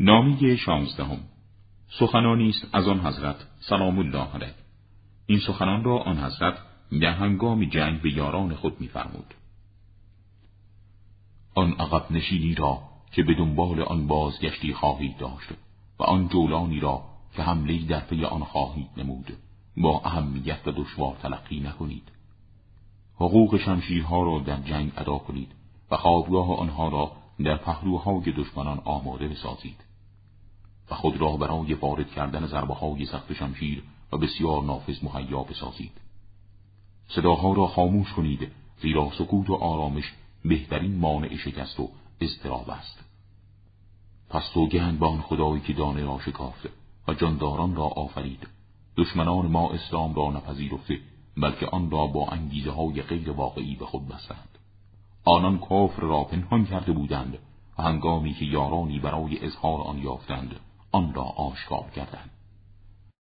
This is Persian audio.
نامی شانزدهم. سخنانی است از آن حضرت سلام الله علیه. این سخنان را آن حضرت در هنگام جنگ به یاران خود میفرمود. آن عقب نشینی را که به دنبال آن بازگشتی خواهید داشت و آن جولانی را که حمله در پی آن خواهید نمود با اهمیت و دشوار تلقی نکنید. حقوق شمشیرها را در جنگ ادا کنید و خوابگاه آنها را در پهلوهای دشمنان آماده بسازید و خود را برای وارد کردن ضربه های سخت شمشیر و بسیار نافذ مهیا بسازید. صداها را خاموش کنید زیرا سکوت و آرامش بهترین مانع شکست و اضطراب است. پس سوگند به آن خدایی که دانه را شکافته و جانداران را آفرید. دشمنان ما اسلام را نپذیرفته بلکه آن را با انگیزه های غیر واقعی به خود بستند. آنان کفر را پنهان کرده بودند و هنگامی که یارانی برای اظهار آن یافتند آن را آشکار کردند.